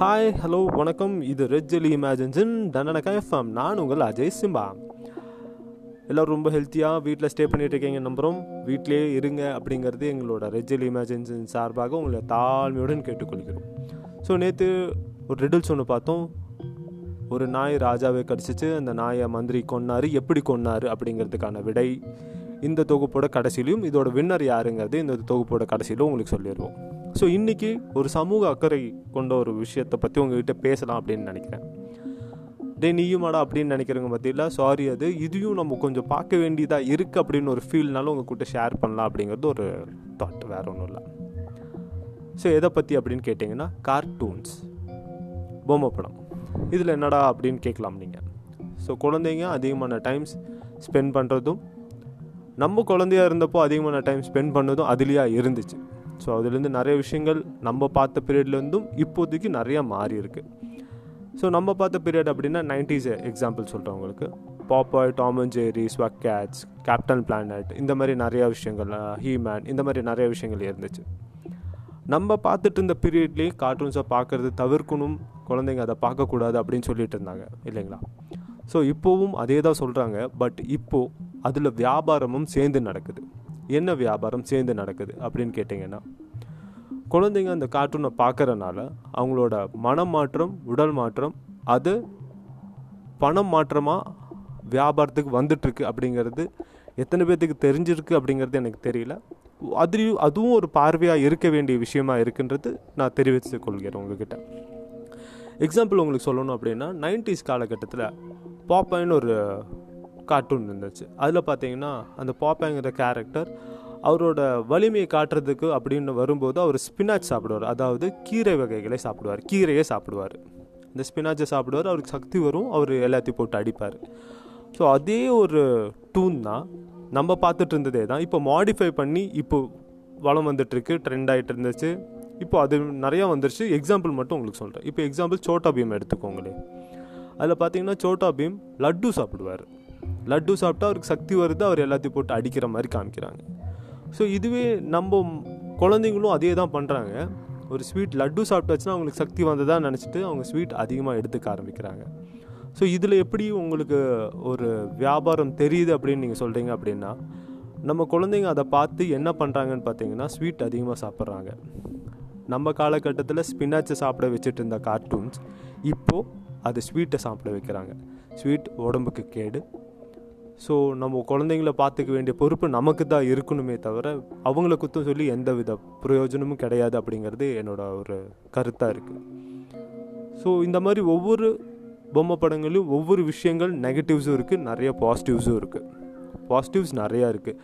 Hi hello வணக்கம். இது red jelly இமேஜின்ஸின் தண்டனக்கா எஃப்எம் நான் உங்கள் அஜய் சிம்பா. எல்லோரும் ரொம்ப ஹெல்த்தியாக வீட்டில் ஸ்டே பண்ணிகிட்டு இருக்கீங்க நம்புகிறோம் வீட்டிலே இருங்க அப்படிங்கிறது எங்களோட ரெட் ஜெலி இமேஜின்ஸின் சார்பாக உங்களை தாழ்மையுடன் கேட்டுக்கொள்கிறோம். ஸோ நேற்று ஒரு ரிடில்ஸ் ஒன்று பார்த்தோம். ஒரு நாய் ராஜாவை கடிச்சிச்சு. அந்த நாயை மந்திரி கொன்னாரு. எப்படி கொன்னாரு அப்படிங்கிறதுக்கான விடை. இந்த தொகுப்போட கடைசியிலையும் இதோட வின்னர் யாருங்கிறது இந்த தொகுப்போட கடைசியிலும் உங்களுக்கு சொல்லிடுவோம். ஸோ இன்றைக்கி ஒரு சமூக அக்கறை கொண்ட ஒரு விஷயத்தை பற்றி உங்ககிட்ட பேசலாம் அப்படின்னு நினைக்கிறேன். டே நீயுமாடா அப்படின்னு நினைக்கிறவங்க மத்தியில் சாரி அது இதையும் நம்ம கொஞ்சம் பார்க்க வேண்டியதாக இருக்குது அப்படின்னு ஒரு ஃபீல்னாலும் உங்ககிட்ட ஷேர் பண்ணலாம் அப்படிங்கிறது ஒரு தாட் வேறு ஒன்றும் இல்லை. ஸோ எதை பற்றி அப்படின்னு கேட்டிங்கன்னா கார்ட்டூன்ஸ் பொம்மை படம். இதில் என்னடா அப்படின்னு கேட்கலாம் நீங்கள் ஸோ குழந்தைங்க அதிகமான டைம்ஸ் ஸ்பெண்ட் பண்ணுறதும் நம்ம குழந்தையா இருந்தப்போ அதிகமான டைம் ஸ்பெண்ட் பண்ணதும் அதுலேயா இருந்துச்சு. ஸோ அதுலேருந்து நிறைய விஷயங்கள் நம்ம பார்த்த பீரியட்லேருந்தும் இப்போதைக்கு நிறையா மாறி இருக்கு. ஸோ நம்ம பார்த்த பீரியட் அப்படின்னா நைன்டிஸ் எக்ஸாம்பிள் சொல்கிறேன் உங்களுக்கு. பாப்பாய் டாம் அண்ட் ஜேரி ஸ்வக் கேட்ஸ் கேப்டன் பிளானட் இந்த மாதிரி நிறையா விஷயங்கள் ஹீமேன் இந்த மாதிரி நிறைய விஷயங்கள் இருந்துச்சு. நம்ம பார்த்துட்டு இருந்த பீரியட்லேயே கார்ட்டூன்ஸை பார்க்குறது தவிர்க்கணும் குழந்தைங்க அதை பார்க்கக்கூடாது அப்படின்னு சொல்லிட்டு இருந்தாங்க இல்லைங்களா? ஸோ இப்போவும் அதே தான் சொல்கிறாங்க பட் இப்போது அதில் வியாபாரமும் சேர்ந்து நடக்குது. என்ன வியாபாரம் சேர்ந்து நடக்குது அப்படின்னு கேட்டிங்கன்னா குழந்தைங்க அந்த கார்ட்டூனை பார்க்குறனால அவங்களோட மனம் மாற்றம் உடல் மாற்றம் அது பணம் மாற்றமாக வியாபாரத்துக்கு வந்துட்டுருக்கு அப்படிங்கிறது எத்தனை பேர்த்துக்கு தெரிஞ்சிருக்கு அப்படிங்கிறது எனக்கு தெரியல. அதுலேயும் அதுவும் ஒரு பார்வையாக இருக்க வேண்டிய விஷயமா இருக்குன்றது நான் தெரிவித்து கொள்கிறேன் உங்ககிட்ட. எக்ஸாம்பிள் உங்களுக்கு சொல்லணும் அப்படின்னா நைன்டிஸ் காலகட்டத்தில் பாப்பாயின்னு ஒரு கார்ட்டூன் இருந்துச்சு. அதில் பார்த்தீங்கன்னா அந்த பாப்பாங்கிற கேரக்டர் அவரோட வலிமையை காட்டுறதுக்கு அப்படின்னு வரும்போது அவர் ஸ்பினாச் சாப்பிடுவார். அதாவது கீரை வகைகளை சாப்பிடுவார். கீரையே சாப்பிடுவார். இந்த ஸ்பினாச்சை சாப்பிடுவார். அவருக்கு சக்தி வரும். அவர் எல்லாத்தையும் போட்டு அடிப்பார். ஸோ அதே ஒரு டூன் தான் நம்ம பார்த்துட்டு இருந்ததே தான். இப்போ மாடிஃபை பண்ணி இப்போ வளம் வந்துட்டுருக்கு. ட்ரெண்ட் ஆகிட்டு இருந்துச்சு. இப்போ அது நிறையா வந்துருச்சு. எக்ஸாம்பிள் மட்டும் உங்களுக்கு சொல்கிறேன் இப்போ எக்ஸாம்பிள் சோட்டா பீம் எடுத்துக்கோங்களேன். அதில் பார்த்தீங்கன்னா சோட்டா பீம் லட்டு சாப்பிடுவார். லட்டு சாப்பிட்டா அவருக்கு சக்தி வருது அவர் எல்லாத்தையும் போட்டு அடிக்கிற மாதிரி காமிக்கிறாங்க. ஸோ இதுவே நம்ம குழந்தைங்களும் அதே தான் பண்ணுறாங்க ஒரு ஸ்வீட் லட்டு சாப்பிட்டாச்சுன்னா அவங்களுக்கு சக்தி வந்ததாக நினச்சிட்டு அவங்க ஸ்வீட் அதிகமாக எடுத்துக்க ஆரம்பிக்கிறாங்க. ஸோ இதில் எப்படி உங்களுக்கு ஒரு வியாபாரம் தெரியுது அப்படின்னு நீங்கள் சொல்கிறீங்க அப்படின்னா நம்ம குழந்தைங்க அதை பார்த்து என்ன பண்ணுறாங்கன்னு பார்த்தீங்கன்னா ஸ்வீட் அதிகமாக சாப்பிட்றாங்க. நம்ம காலகட்டத்தில் ஸ்பினாச்சை சாப்பிட வச்சுட்டு இருந்த கார்ட்டூன்ஸ் இப்போது அது ஸ்வீட்டை சாப்பிட வைக்கிறாங்க. ஸ்வீட் உடம்புக்கு கேடு ஸோ நம்ம குழந்தைங்கள பார்த்துக்க வேண்டிய பொறுப்பு நமக்கு தான் இருக்கணுமே தவிர அவங்கள குத்தம் சொல்லி எந்த வித பிரயோஜனமும் கிடையாது அப்படிங்கிறது என்னோட ஒரு கருத்தாக இருக்குது ஸோ இந்த மாதிரி ஒவ்வொரு பொம்மை படங்களும் ஒவ்வொரு விஷயங்கள் நெகட்டிவ்ஸும் இருக்குது நிறைய பாசிட்டிவ்ஸும் இருக்குது பாசிட்டிவ்ஸ் நிறையா இருக்குது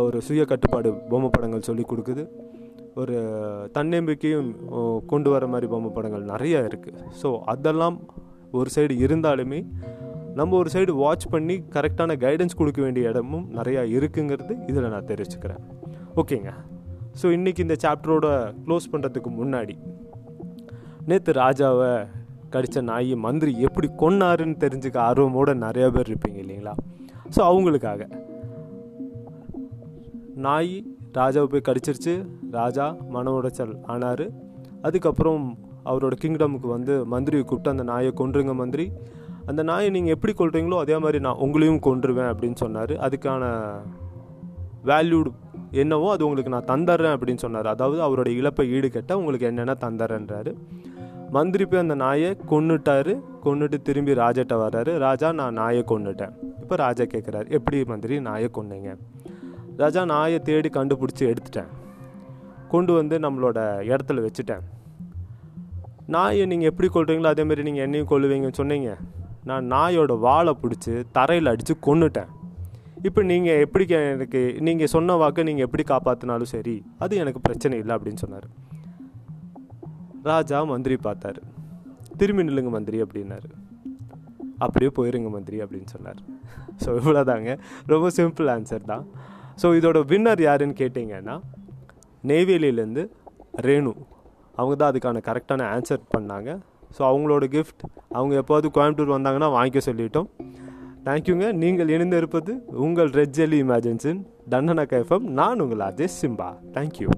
ஒரு சுய கட்டுப்பாடு பொம்மை படங்கள் சொல்லி கொடுக்குது. ஒரு தன்னம்பிக்கையும் கொண்டு வர மாதிரி பொம்மை படங்கள் நிறையா இருக்குது ஸோ அதெல்லாம் ஒரு சைடு இருந்தாலுமே நம்ம ஒரு சைடு வாட்ச் பண்ணி கரெக்டான கைடன்ஸ் கொடுக்க வேண்டிய இடமும் நிறையா இருக்குங்கிறது இதில் நான் தெரிவிச்சுக்கிறேன் ஓகேங்க ஸோ இன்றைக்கி இந்த சாப்டரோட க்ளோஸ் பண்ணுறதுக்கு முன்னாடி நேற்று ராஜாவை கடித்த நாய் மந்திரி எப்படி கொன்னாருன்னு தெரிஞ்சுக்க ஆர்வமோடு நிறையா பேர் இருப்பீங்க இல்லைங்களா? ஸோ அவங்களுக்காக. நாய் ராஜாவை போய் கடிச்சிருச்சு. ராஜா மன உடைச்சல் ஆனார். அதுக்கப்புறம் அவரோட கிங்டமுக்கு வந்து மந்திரியை கூப்பிட்டு அந்த நாயை கொன்றுங்க மந்திரி. அந்த நாயை நீங்கள் எப்படி கொள்றீங்களோ அதே மாதிரி நான் உங்களையும் கொன்றுவேன் அப்படின்னு சொன்னார். அதுக்கான வேல்யூடு என்னவோ அது உங்களுக்கு நான் தந்துடுறேன் அப்படின்னு சொன்னார். அதாவது அவரோட இழப்பை ஈடுகட்ட உங்களுக்கு என்னென்ன தந்துடுறேன்றாரு மந்திரி போய் அந்த நாயை கொன்னுட்டாரு. கொண்டுட்டு திரும்பி ராஜாட்ட வர்றாரு. ராஜா நான் நாயை கொண்டுட்டேன் இப்போ ராஜா கேட்குறாரு எப்படி மந்திரி நாயை கொண்டீங்க ராஜா நாயை தேடி கண்டுபிடிச்சி எடுத்துட்டேன். கொண்டு வந்து நம்மளோட இடத்துல வச்சுட்டேன். நாயை நீங்கள் எப்படி கொள்றீங்களோ அதேமாரி நீங்கள் என்னையும் கொள்ளுவீங்கன்னு சொன்னீங்க. நான் நாயோட வாழை பிடிச்சி தரையில் அடித்து கொன்னுட்டேன். இப்போ நீங்கள் எப்படி எனக்கு நீங்கள் சொன்ன வாக்கை நீங்கள் எப்படி காப்பாற்றினாலும் சரி அது எனக்கு பிரச்சனை இல்லை அப்படின்னு சொன்னார். ராஜா மந்திரி பார்த்தாரு. திரும்பி நில்லுங்க மந்திரி அப்படின்னாரு. அப்படியே போயிருங்க மந்திரி அப்படின்னு சொன்னார். ஸோ இவ்வளோதாங்க ரொம்ப சிம்பிள் ஆன்சர் தான். ஸோ இதோட வின்னர் யாருன்னு கேட்டிங்கன்னா நெய்வேலியிலேருந்து ரேணு. அவங்க தான் அதுக்கான கரெக்டான ஆன்சர் பண்ணாங்க. ஸோ அவங்களோட கிஃப்ட் அவங்க எப்போது கோயம்புத்தூர் வந்தாங்கன்னா வாங்கிக்க சொல்லிட்டோம். தேங்க்யூங்க நீங்கள் இணைந்திருப்பது உங்கள் ரெட்ஜெலி இமேஜன்ஸின் தண்டன கேஃபம். நான் உங்கள் Ajay Simba thank you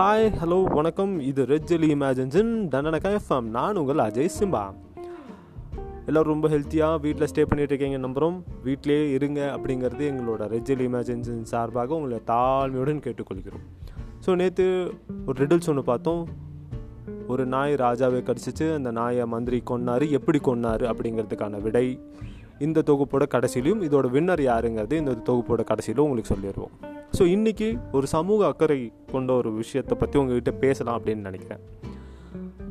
hi hello வணக்கம். இது ரெட் ஜெலி இமேஜன்ஸின் தண்டனகா எஃப்எம் நான் உங்கள் அஜய் சிம்பா எல்லோரும் ரொம்ப ஹெல்த்தியாக வீட்டில் ஸ்டே பண்ணிட்டு இருக்கீங்க நம்புகிறோம் வீட்டிலே இருங்க அப்படிங்கிறது எங்களோட ரெட் இமேஜின்ஸின் சார்பாக உங்களை தாழ்மையுடன் கேட்டுக்கொள்கிறோம். ஸோ நேற்று ஒரு ரிடில்ஸ் ஒன்று பார்த்தோம். ஒரு நாய் ராஜாவை கடிச்சிச்சு. அந்த நாயை மந்திரி கொன்னாரு. எப்படி கொன்னாரு அப்படிங்கிறதுக்கான விடை இந்த தொகுப்போட கடைசியிலையும் இதோட வின்னர் யாருங்கிறது இந்த தொகுப்போட கடைசியிலும் உங்களுக்கு சொல்லிடுவோம். ஸோ இன்றைக்கி ஒரு சமூக அக்கறை கொண்ட ஒரு விஷயத்தை பற்றி உங்ககிட்ட பேசலாம் அப்படின்னு நினைக்கிறேன்.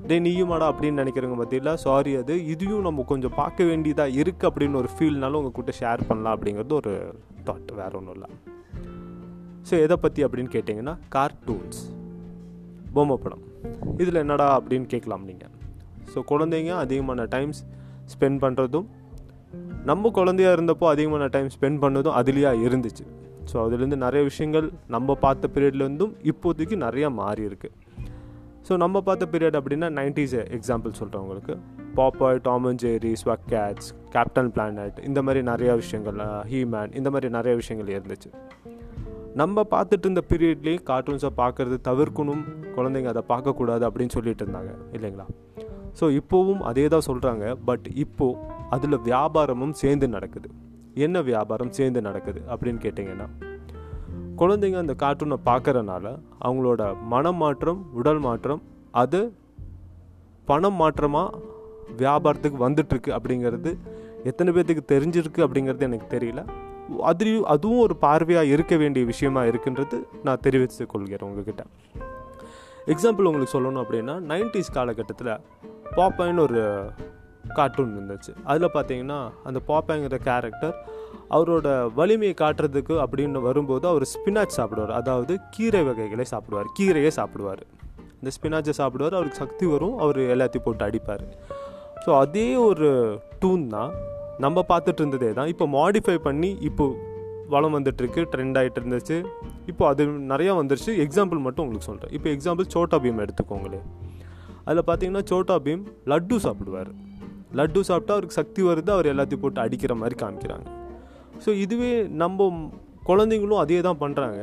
டே நீயுமாடா அப்படின்னு நினைக்கிறவங்க பற்றியில் சாரி அது இதையும் நம்ம கொஞ்சம் பார்க்க வேண்டியதாக இருக்குது அப்படின்னு ஒரு ஃபீல்னாலும் உங்கள் கூட்ட ஷேர் பண்ணலாம் அப்படிங்கிறது ஒரு தாட் வேறு ஒன்றும் இல்லை. ஸோ எதை பற்றி அப்படின்னு கேட்டிங்கன்னா கார்ட்டூன்ஸ் பொம்மை படம். இதில் என்னடா அப்படின்னு கேட்கலாம் நீங்கள் ஸோ குழந்தைங்க அதிகமான டைம்ஸ் ஸ்பெண்ட் பண்ணுறதும் நம்ம குழந்தையா இருந்தப்போ அதிகமான டைம் ஸ்பெண்ட் பண்ணதும் அதுலேயா இருந்துச்சு. ஸோ அதுலேருந்து நிறைய விஷயங்கள் நம்ம பார்த்த பீரியட்லேருந்தும் இப்போதைக்கு நிறையா மாறி இருக்குது ஸோ நம்ம பார்த்த பீரியட் அப்படின்னா நைன்டிஸ் எக்ஸாம்பிள் சொல்கிறேன் உங்களுக்கு. பாப்பாய் டாம் அண்ட் ஜேரி ஸ்வக் கேட்ஸ் கேப்டன் பிளானட் இந்த மாதிரி நிறையா விஷயங்கள் ஹீமேன் இந்த மாதிரி நிறைய விஷயங்கள் இருந்துச்சு. நம்ம பார்த்துட்டு இருந்த பீரியட்லேயே கார்ட்டூன்ஸை பார்க்குறது தவிர்க்கணும் குழந்தைங்க அதை பார்க்கக்கூடாது அப்படின்னு சொல்லிட்டு இருந்தாங்க இல்லைங்களா? ஸோ இப்போவும் அதே தான் சொல்கிறாங்க பட் இப்போது அதில் வியாபாரமும் சேர்ந்து நடக்குது. என்ன வியாபாரம் சேர்ந்து நடக்குது அப்படின்னு கேட்டிங்கன்னா குழந்தைங்க அந்த கார்ட்டூனை பார்க்குறனால அவங்களோட மனம் மாற்றம் உடல் மாற்றம் அது பணம் மாற்றமாக வியாபாரத்துக்கு வந்துட்டுருக்கு அப்படிங்கிறது எத்தனை பேர்த்துக்கு தெரிஞ்சிருக்கு அப்படிங்கிறது எனக்கு தெரியல. அதுலேயும் அதுவும் ஒரு பார்வையாக இருக்க வேண்டிய விஷயமா இருக்குன்றது நான் தெரிவித்து கொள்கிறேன் உங்ககிட்ட. எக்ஸாம்பிள் உங்களுக்கு சொல்லணும் அப்படின்னா நைன்டிஸ் காலகட்டத்தில் பாப்பாயின்னு ஒரு கார்ட்டூன் இருந்துச்சு. அதில் பார்த்தீங்கன்னா அந்த பாப்பாங்கிற கேரக்டர் அவரோட வலிமையை காட்டுறதுக்கு அப்படின்னு வரும்போது அவர் ஸ்பினாச் சாப்பிடுவார். அதாவது கீரை வகைகளை சாப்பிடுவார். கீரையே சாப்பிடுவார். இந்த ஸ்பினாச்சை சாப்பிடுவார். அவருக்கு சக்தி வரும். அவர் எல்லாத்தையும் போட்டு அடிப்பார். ஸோ அதே ஒரு டூன் தான் நம்ம பார்த்துட்டு இருந்ததே தான். இப்போ மாடிஃபை பண்ணி இப்போ வளம் வந்துட்டுருக்கு. ட்ரெண்ட் ஆகிட்டு இருந்துச்சு. இப்போ அது நிறையா வந்துருச்சு. எக்ஸாம்பிள் மட்டும் உங்களுக்கு சொல்கிறேன் இப்போ எக்ஸாம்பிள் சோட்டா பீம் எடுத்துக்கோங்களேன். அதில் பார்த்தீங்கன்னா சோட்டா பீம் லட்டு சாப்பிடுவார். லட்டு சாப்பிட்டா அவருக்கு சக்தி வருது அவர் எல்லாத்தையும் போட்டு அடிக்கிற மாதிரி காமிக்கிறாங்க. ஸோ இதுவே நம்ம குழந்தைங்களும் அதே தான் பண்ணுறாங்க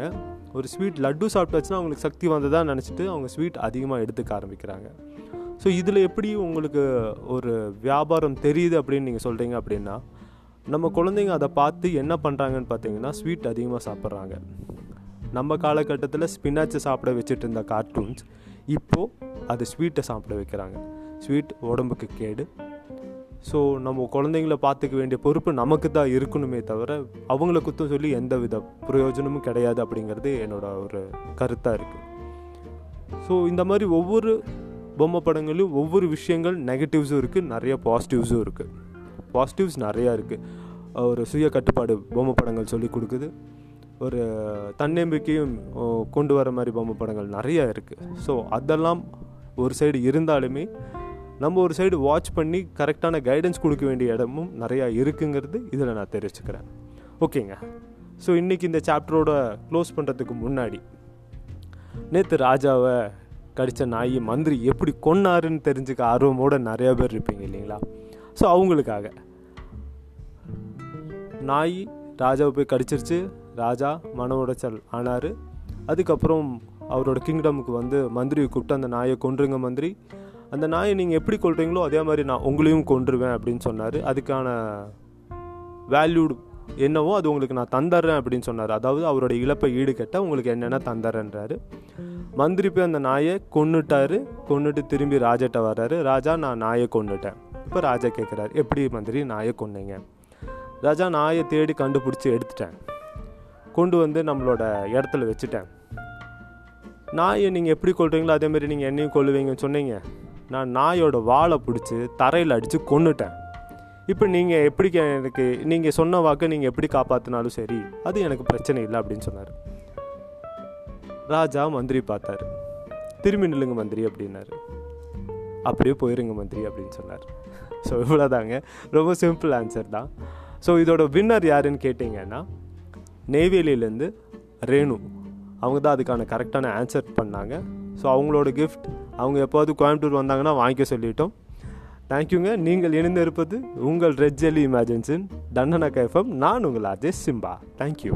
ஒரு ஸ்வீட் லட்டு சாப்பிட்டாச்சுன்னா அவங்களுக்கு சக்தி வந்ததாக நினச்சிட்டு அவங்க ஸ்வீட் அதிகமாக எடுத்துக்க ஆரம்பிக்கிறாங்க. ஸோ இதில் எப்படி உங்களுக்கு ஒரு வியாபாரம் தெரியுது அப்படின்னு நீங்கள் சொல்கிறீங்க அப்படின்னா நம்ம குழந்தைங்க அதை பார்த்து என்ன பண்ணுறாங்கன்னு பார்த்தீங்கன்னா ஸ்வீட் அதிகமாக சாப்பிட்றாங்க. நம்ம காலகட்டத்தில் ஸ்பினாச்சை சாப்பிட வச்சுட்டு இருந்த கார்ட்டூன்ஸ் இப்போது அது ஸ்வீட்டை சாப்பிட வைக்கிறாங்க. ஸ்வீட் உடம்புக்கு கேடு ஸோ நம்ம குழந்தைங்கள பார்த்துக்க வேண்டிய பொறுப்பு நமக்கு தான் இருக்கணுமே தவிர அவங்கள குத்தம் சொல்லி எந்த வித பிரயோஜனமும் கிடையாது அப்படிங்கிறது என்னோட ஒரு கருத்தாக இருக்குது ஸோ இந்த மாதிரி ஒவ்வொரு பொம்மை படங்களும் ஒவ்வொரு விஷயங்கள் நெகட்டிவ்ஸும் இருக்குது நிறைய பாசிட்டிவ்ஸும் இருக்குது பாசிட்டிவ்ஸ் நிறையா இருக்குது ஒரு சுய கட்டுப்பாடு பொம்மை படங்கள் சொல்லி கொடுக்குது. ஒரு தன்னம்பிக்கையும் கொண்டு வர மாதிரி பொம்மை படங்கள் நிறையா இருக்குது ஸோ அதெல்லாம் ஒரு சைடு இருந்தாலுமே நம்ம ஒரு சைடு வாட்ச் பண்ணி கரெக்டான கைடன்ஸ் கொடுக்க வேண்டிய இடமும் நிறையா இருக்குங்கிறது இதில் நான் தெரிவிச்சுக்கிறேன் ஓகேங்க ஸோ இன்றைக்கி இந்த சாப்டரோட க்ளோஸ் பண்ணுறதுக்கு முன்னாடி நேற்று ராஜாவை கடித்த நாய் மந்திரி எப்படி கொன்னாருன்னு தெரிஞ்சுக்க ஆர்வமோடு நிறையா பேர் இருப்பீங்க இல்லைங்களா? ஸோ அவங்களுக்காக. நாய் ராஜாவை போய் கடிச்சிருச்சு. ராஜா மன உடைச்சல் ஆனார். அதுக்கப்புறம் அவரோட கிங்டமுக்கு வந்து மந்திரியை கூப்பிட்டு அந்த நாயை கொன்றுங்க மந்திரி. அந்த நாயை நீங்கள் எப்படி கொள்றீங்களோ அதே மாதிரி நான் உங்களையும் கொன்றுவேன் அப்படின்னு சொன்னார். அதுக்கான வேல்யூடு என்னவோ அது உங்களுக்கு நான் தந்துடுறேன் அப்படின்னு சொன்னார். அதாவது அவரோட இழப்பை ஈடுகட்ட உங்களுக்கு என்னென்ன தந்துடுறேன்றாரு மந்திரி போய் அந்த நாயை கொன்னுட்டாரு. கொண்டுட்டு திரும்பி ராஜாட்ட வர்றாரு. ராஜா நான் நாயை கொண்டுட்டேன் இப்போ ராஜா கேட்குறாரு எப்படி மந்திரி நாயை கொண்டீங்க ராஜா நாயை தேடி கண்டுபிடிச்சி எடுத்துட்டேன். கொண்டு வந்து நம்மளோட இடத்துல வச்சுட்டேன். நாயை நீங்கள் எப்படி கொள்றீங்களோ அதேமாரி நீங்கள் என்னையும் கொள்ளுவீங்கன்னு சொன்னீங்க. நான் நாயோட வாழை பிடிச்சி தரையில் அடித்து கொன்னுட்டேன். இப்போ நீங்கள் எப்படி எனக்கு நீங்கள் சொன்ன வாக்கை நீங்கள் எப்படி காப்பாற்றினாலும் சரி அது எனக்கு பிரச்சனை இல்லை அப்படின்னு சொன்னார். ராஜா மந்திரி பார்த்தாரு. திரும்பி நில்லுங்க மந்திரி அப்படின்னாரு. அப்படியே போயிருங்க மந்திரி அப்படின்னு சொன்னார். ஸோ இவ்வளோதாங்க ரொம்ப சிம்பிள் ஆன்சர் தான். ஸோ இதோட வின்னர் யாருன்னு கேட்டிங்கன்னா நெய்வேலியிலேருந்து ரேணு. அவங்க தான் அதுக்கான கரெக்டான ஆன்சர் பண்ணாங்க. ஸோ அவங்களோட கிஃப்ட் அவங்க எப்போது கோயம்புத்தூர் வந்தாங்கன்னா வாங்கிக்க சொல்லிட்டோம். தேங்க்யூங்க நீங்கள் இணைந்து இருப்பது உங்கள் ரெட் ஜெல்லி இமேஜின்ஸின் தண்டன கைஃபம் நான் உங்கள் அஜய் சிம்பா. தேங்க்யூ